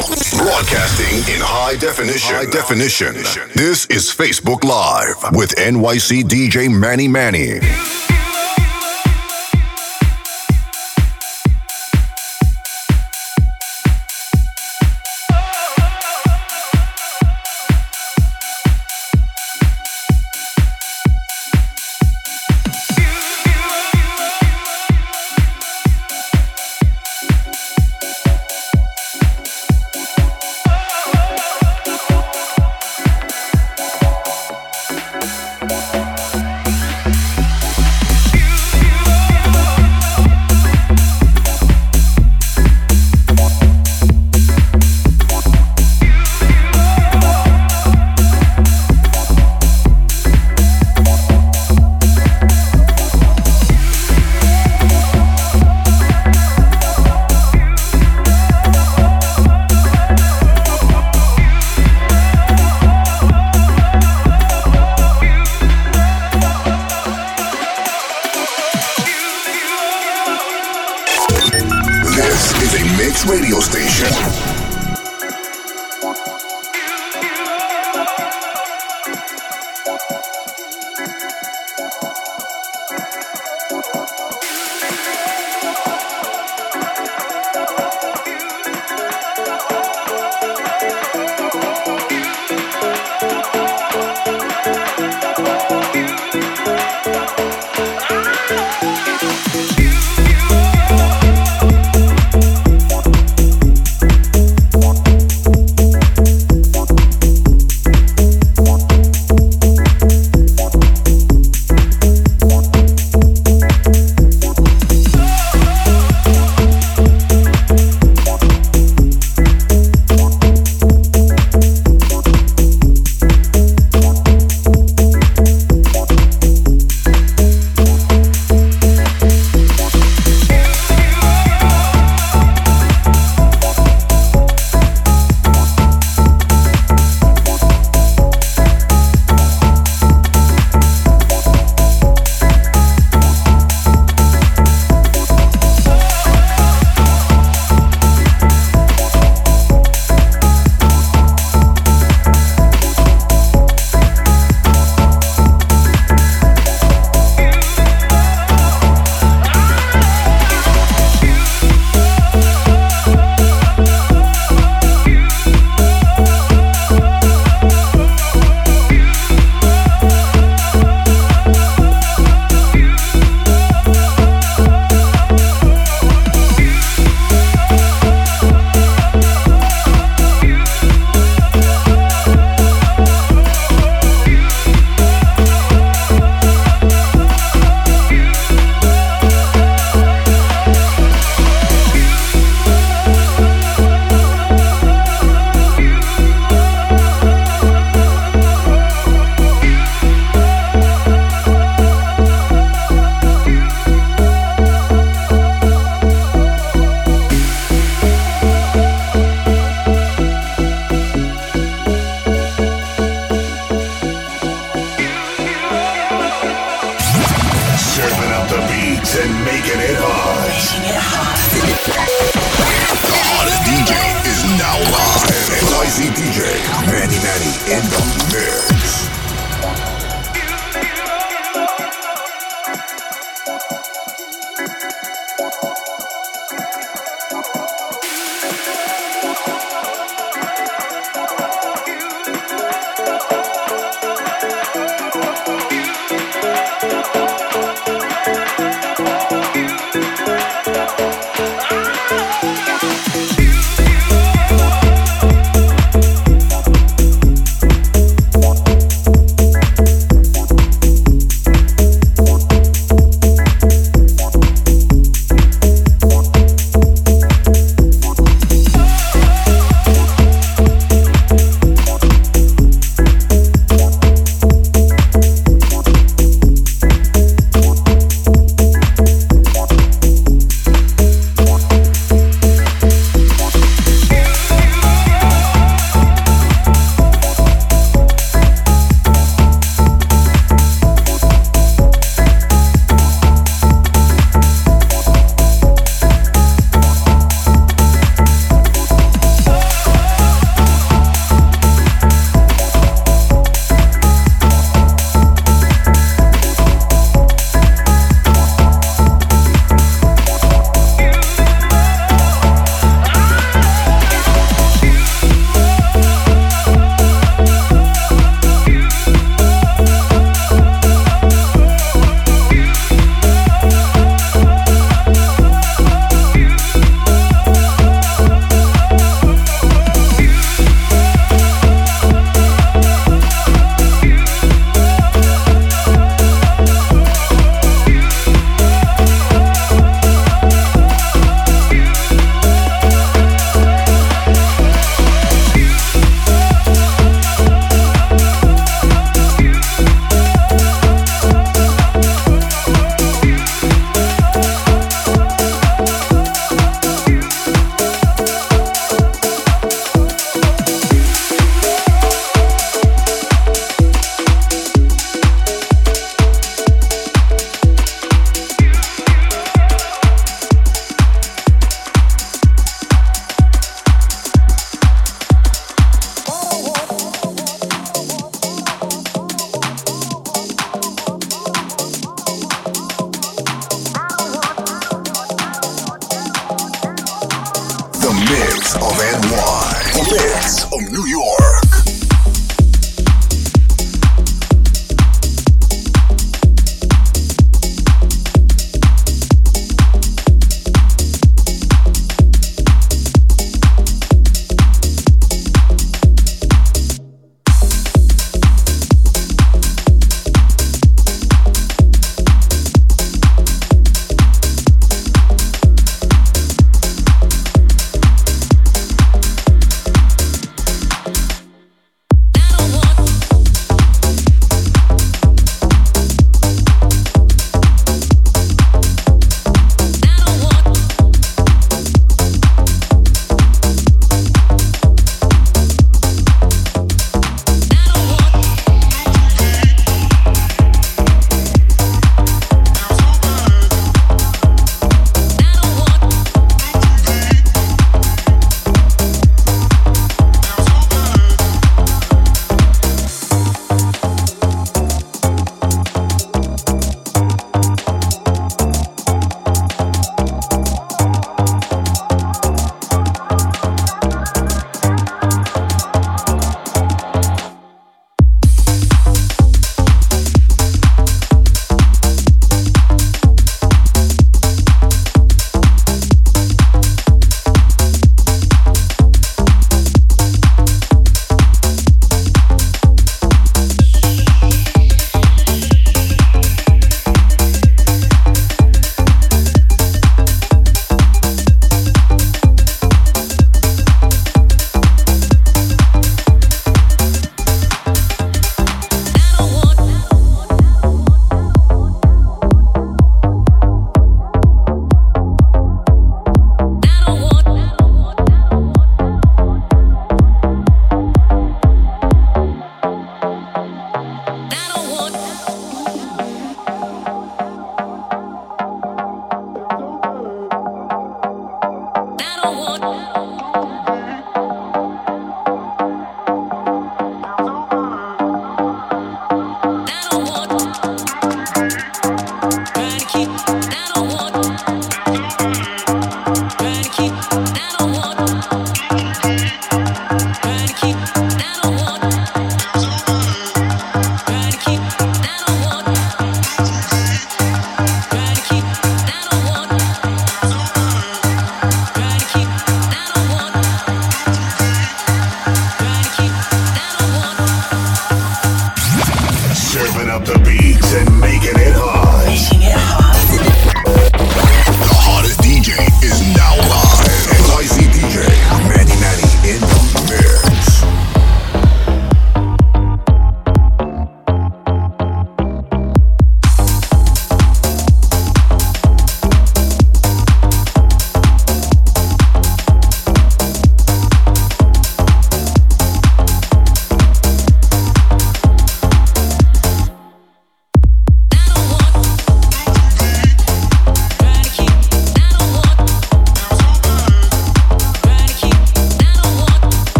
Broadcasting in high definition. High definition. This is Facebook Live with NYC DJ Manny Manny.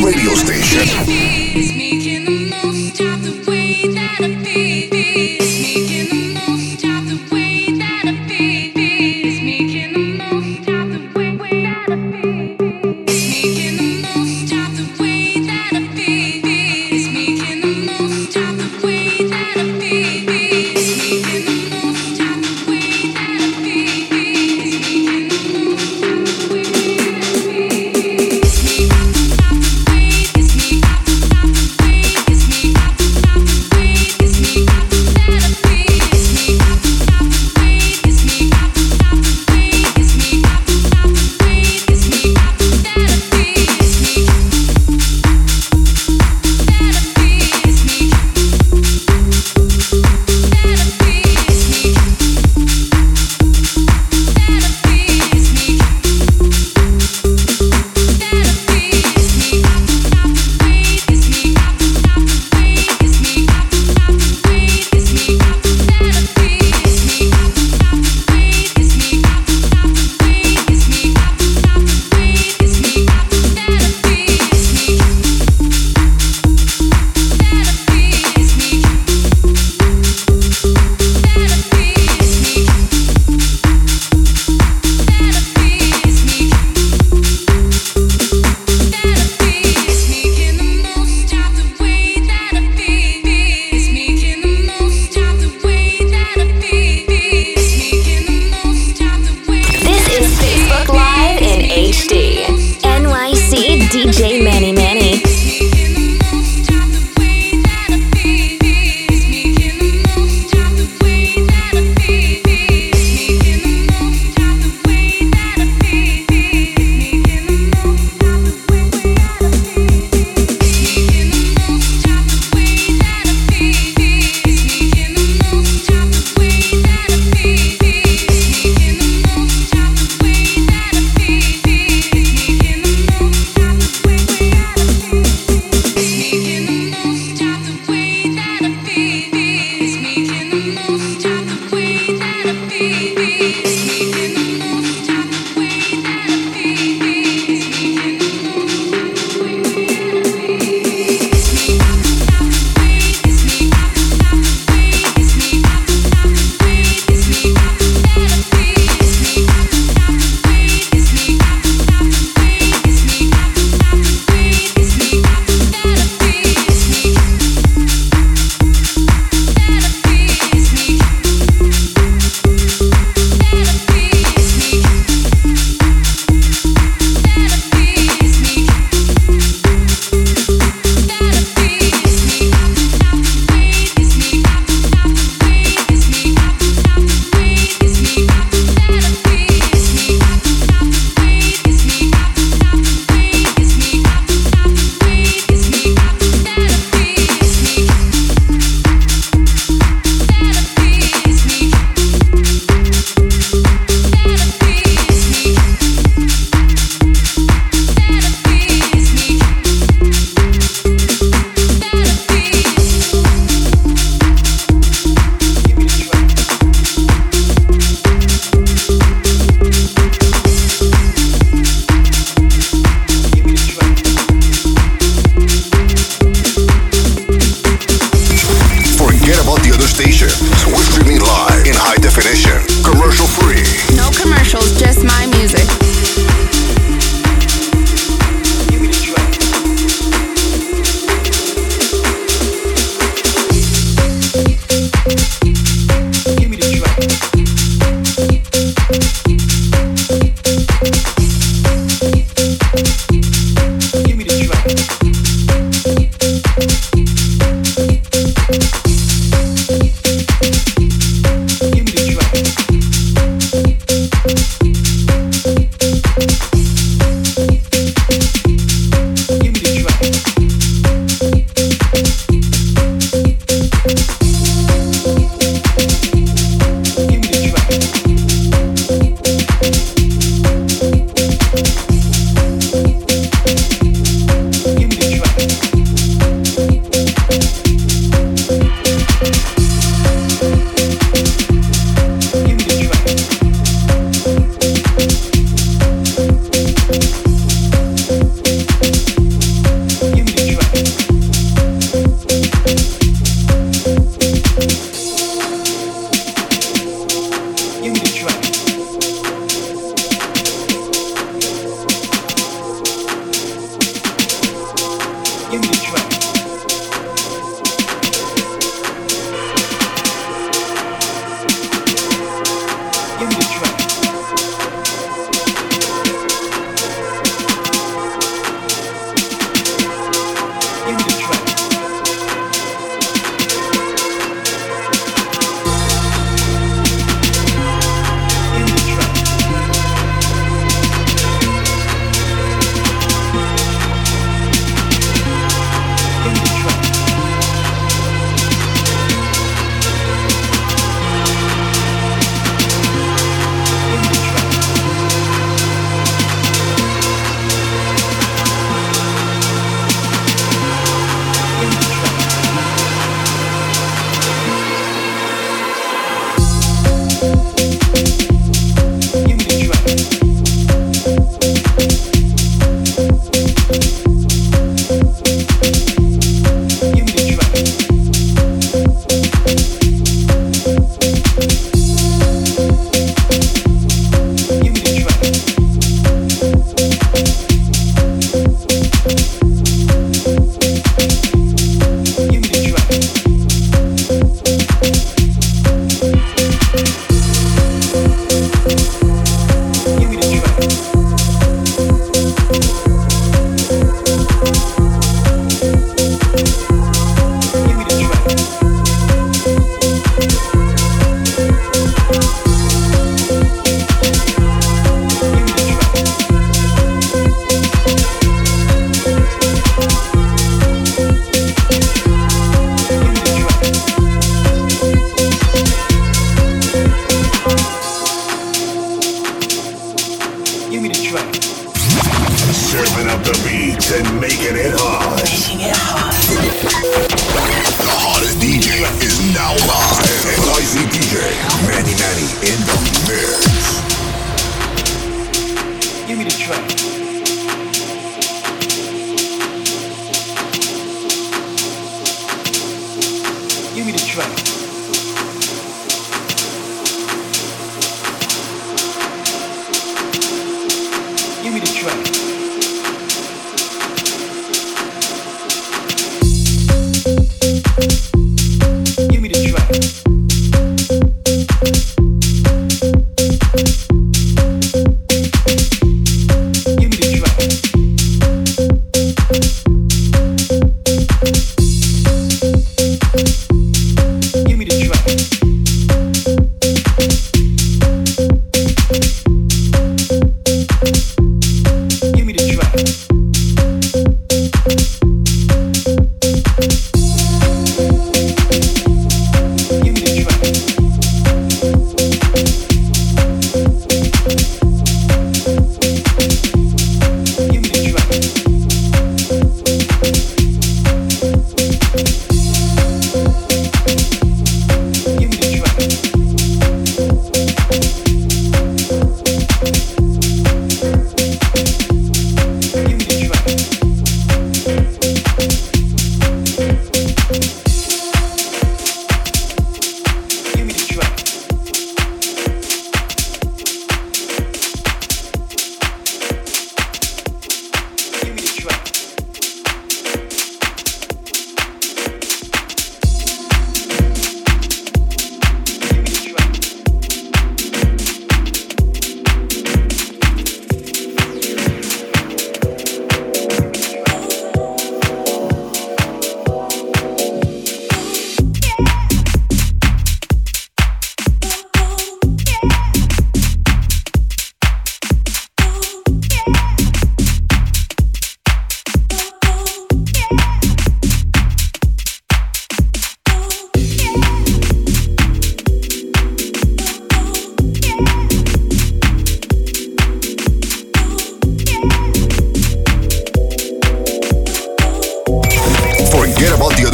radio station.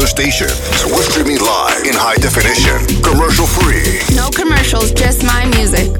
station. So we're streaming live in high definition, commercial free. No commercials, just my music.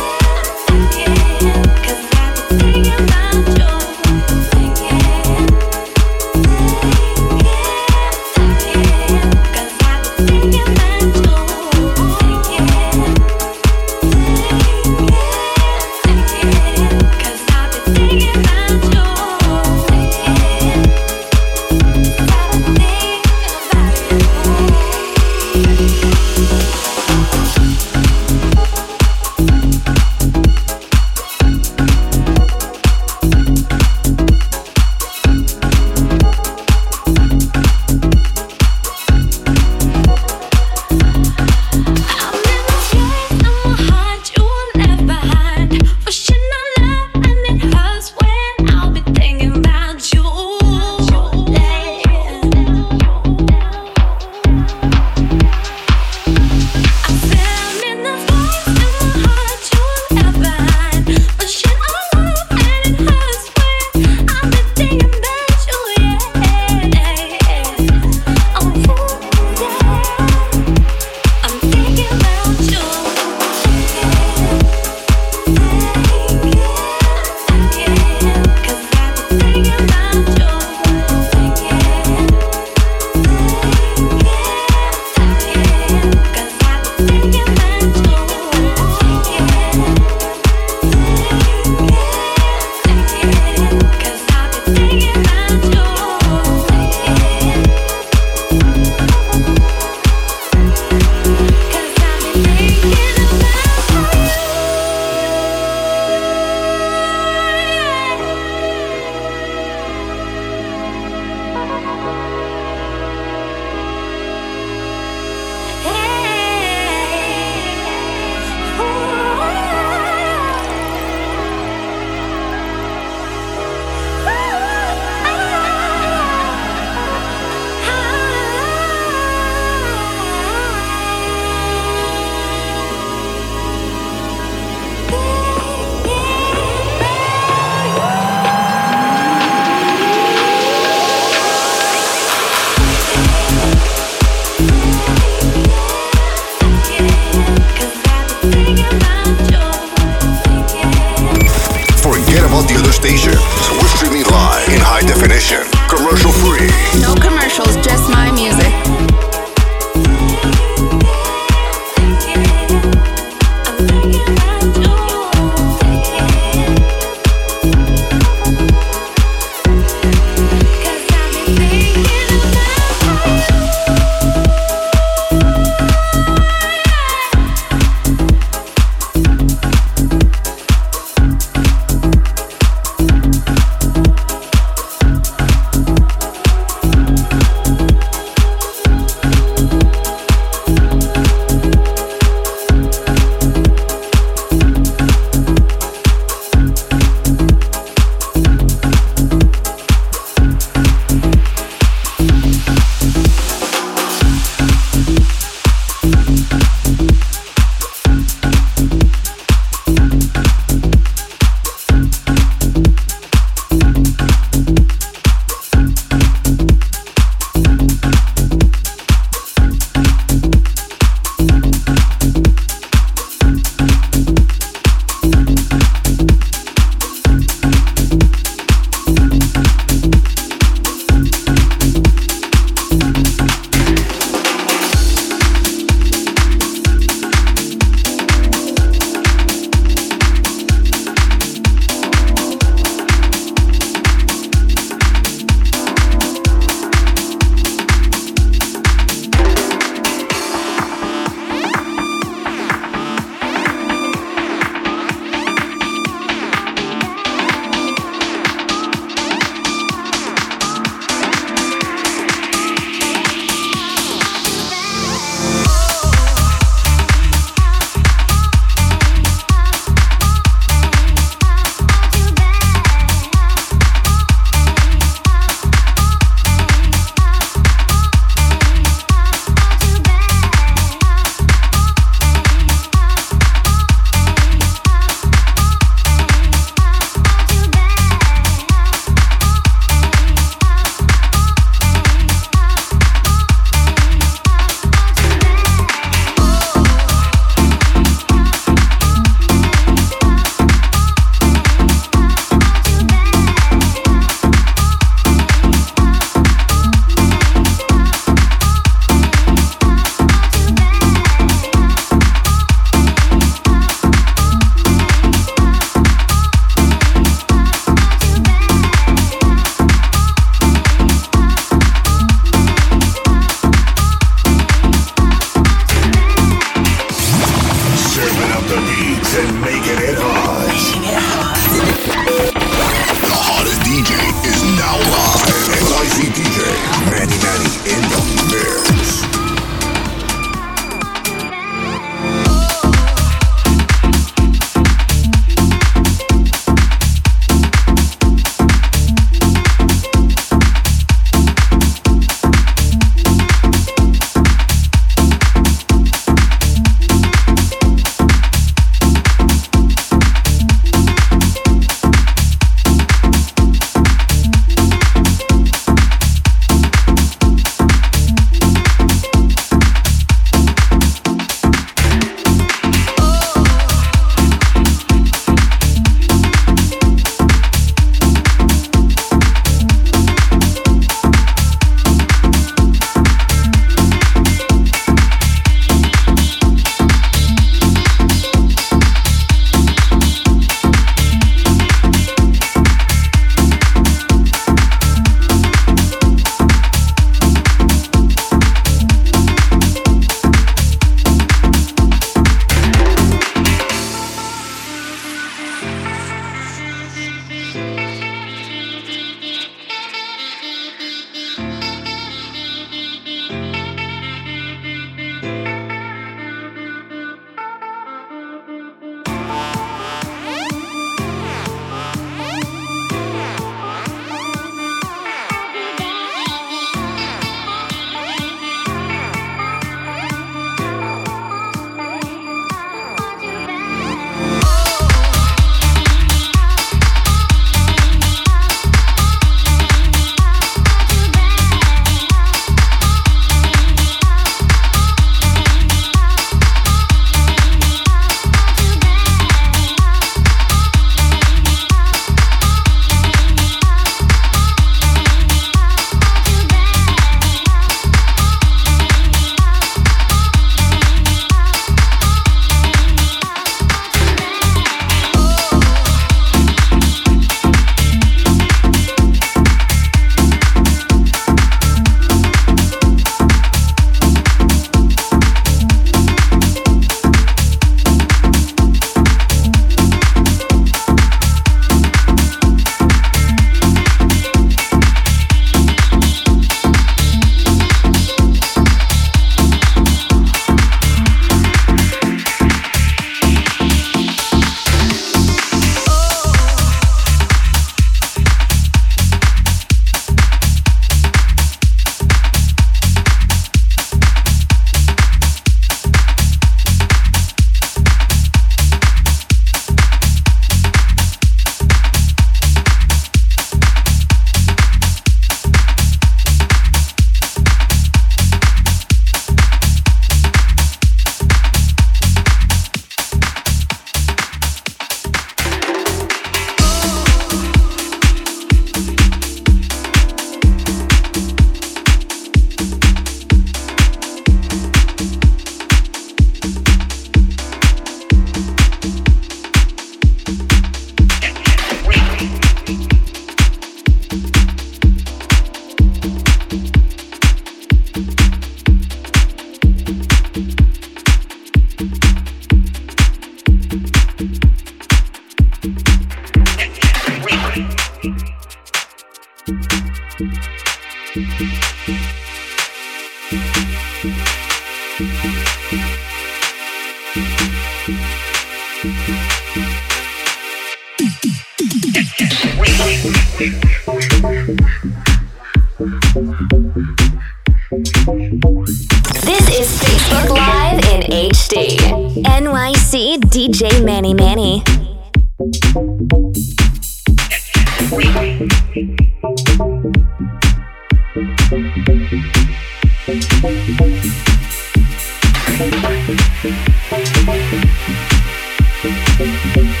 Thank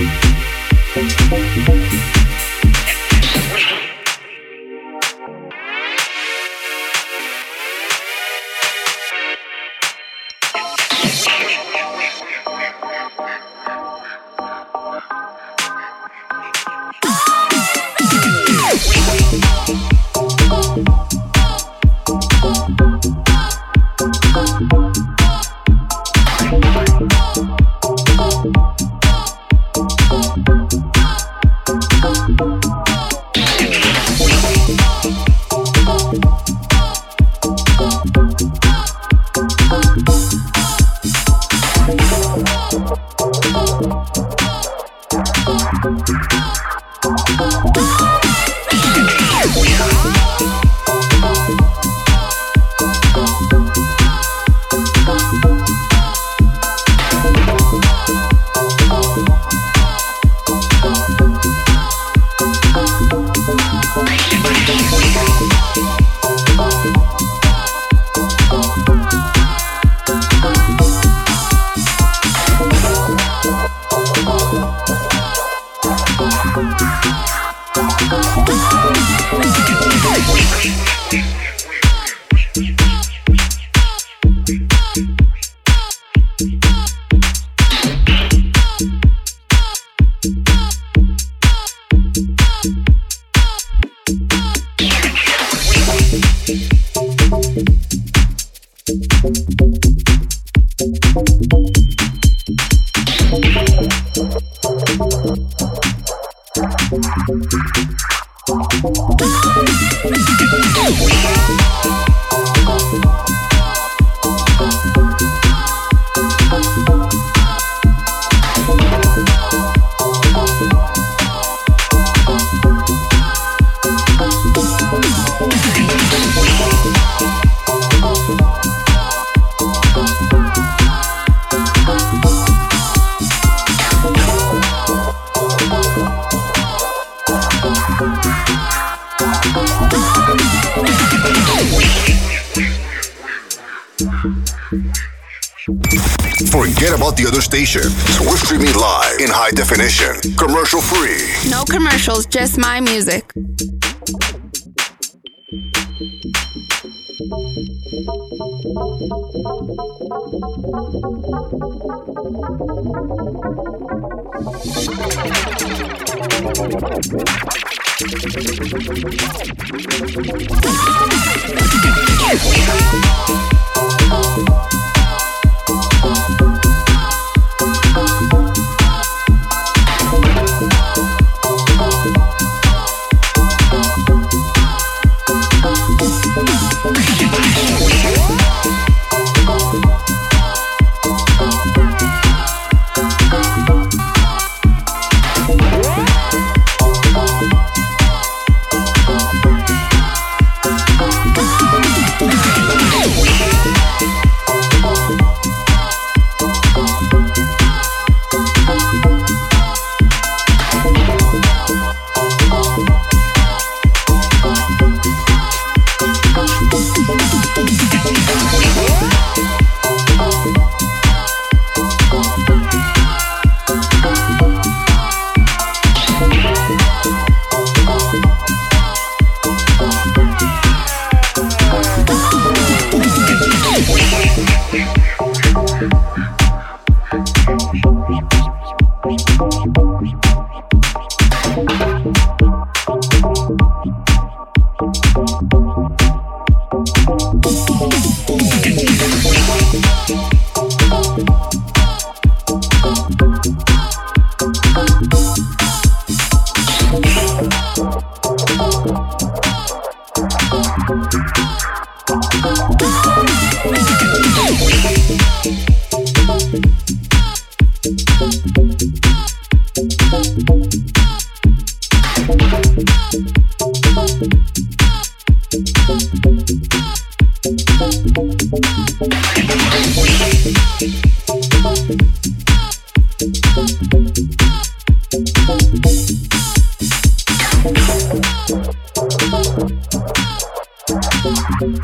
you. Forget about the other station. We're streaming live in high definition, commercial free. No commercials, just my music.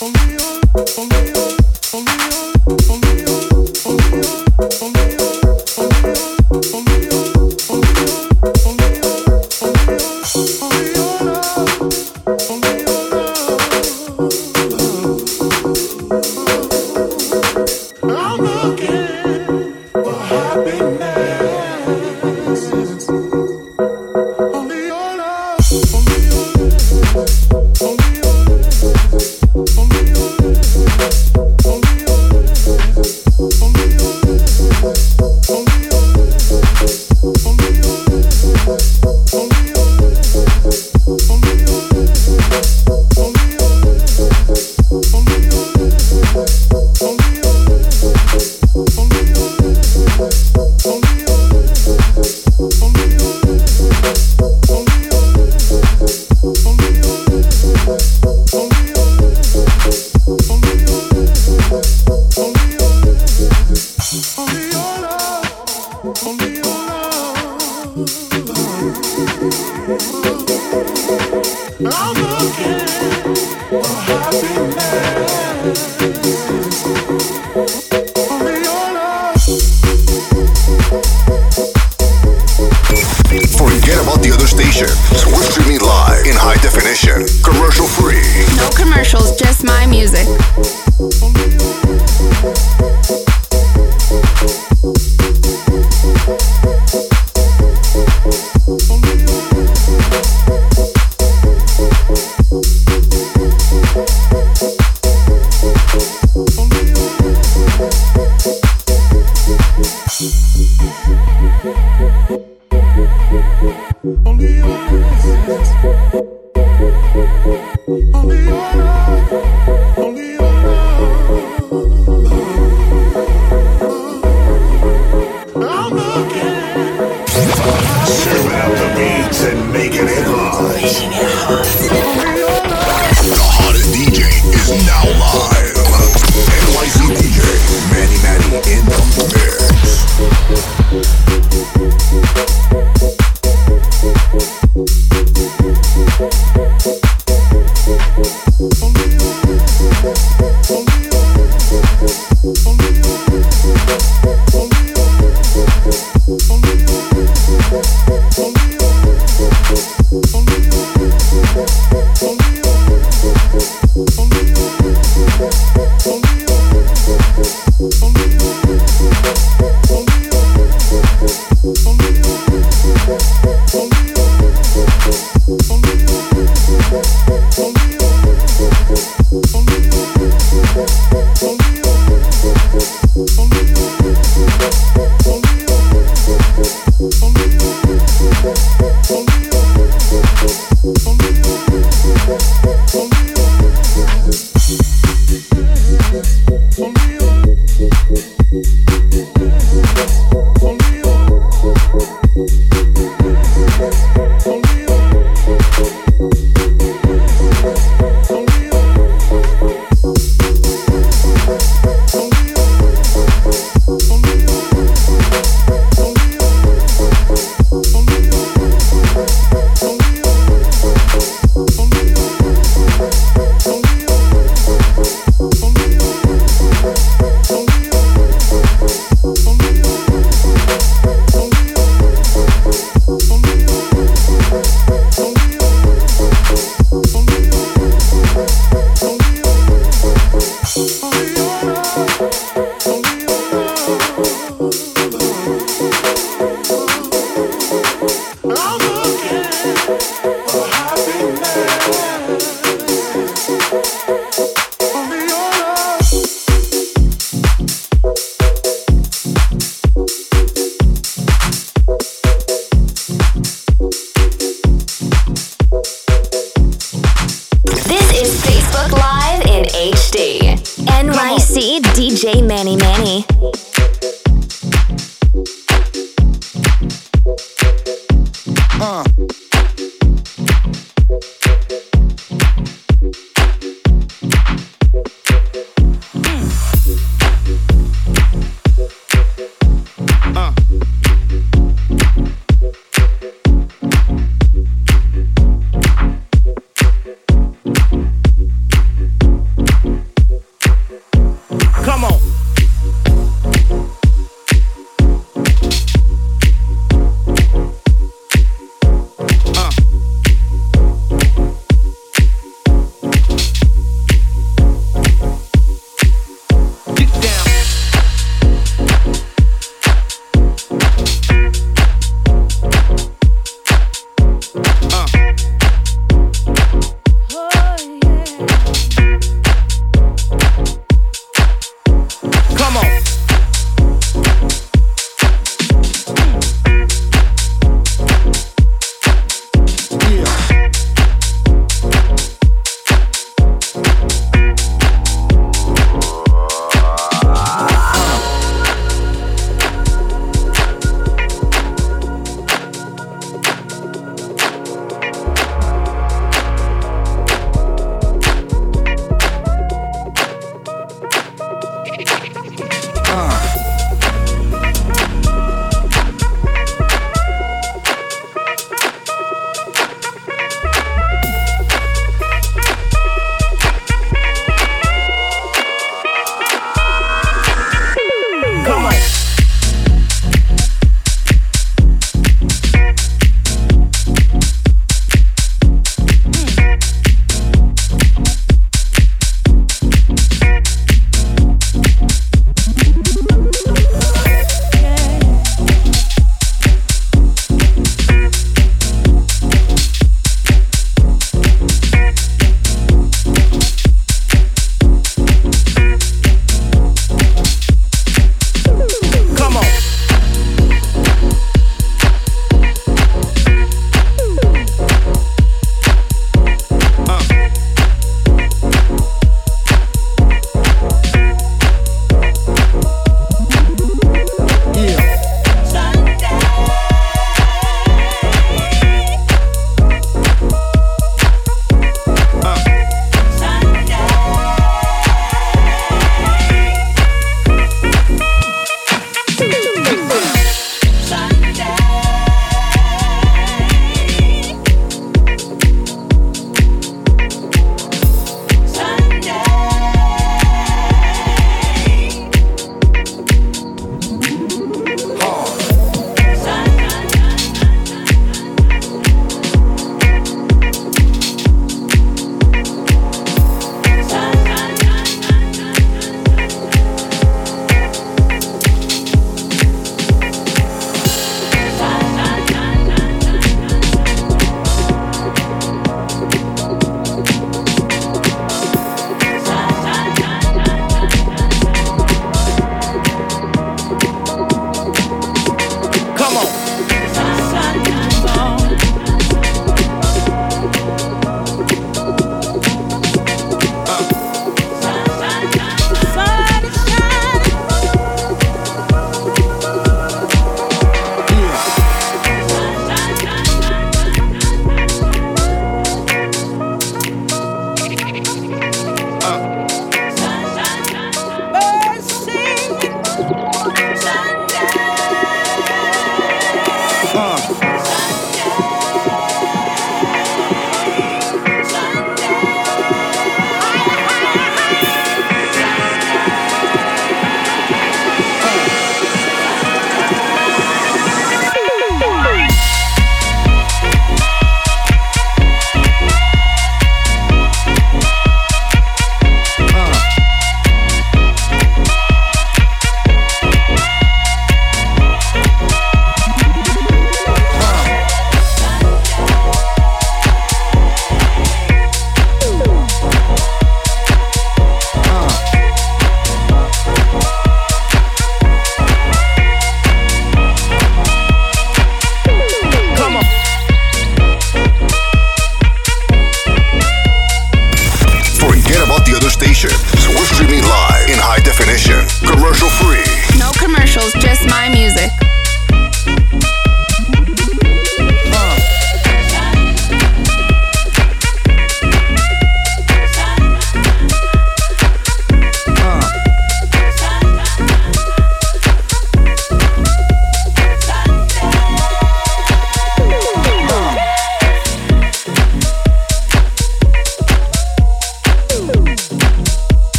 NYC DJ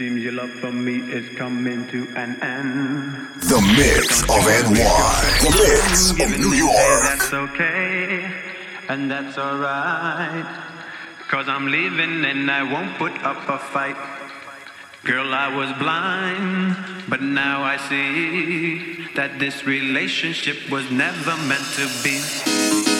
Seems your love for me is coming to an end. The mix of NY. The mix of New York. That's okay, and that's alright. Cause I'm leaving and I won't put up a fight. Girl, I was blind, but now I see that this relationship was never meant to be.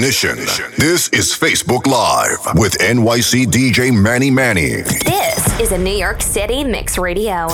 definition. This is Facebook Live with NYC DJ Manny Manny. This is a New York City Mix Radio.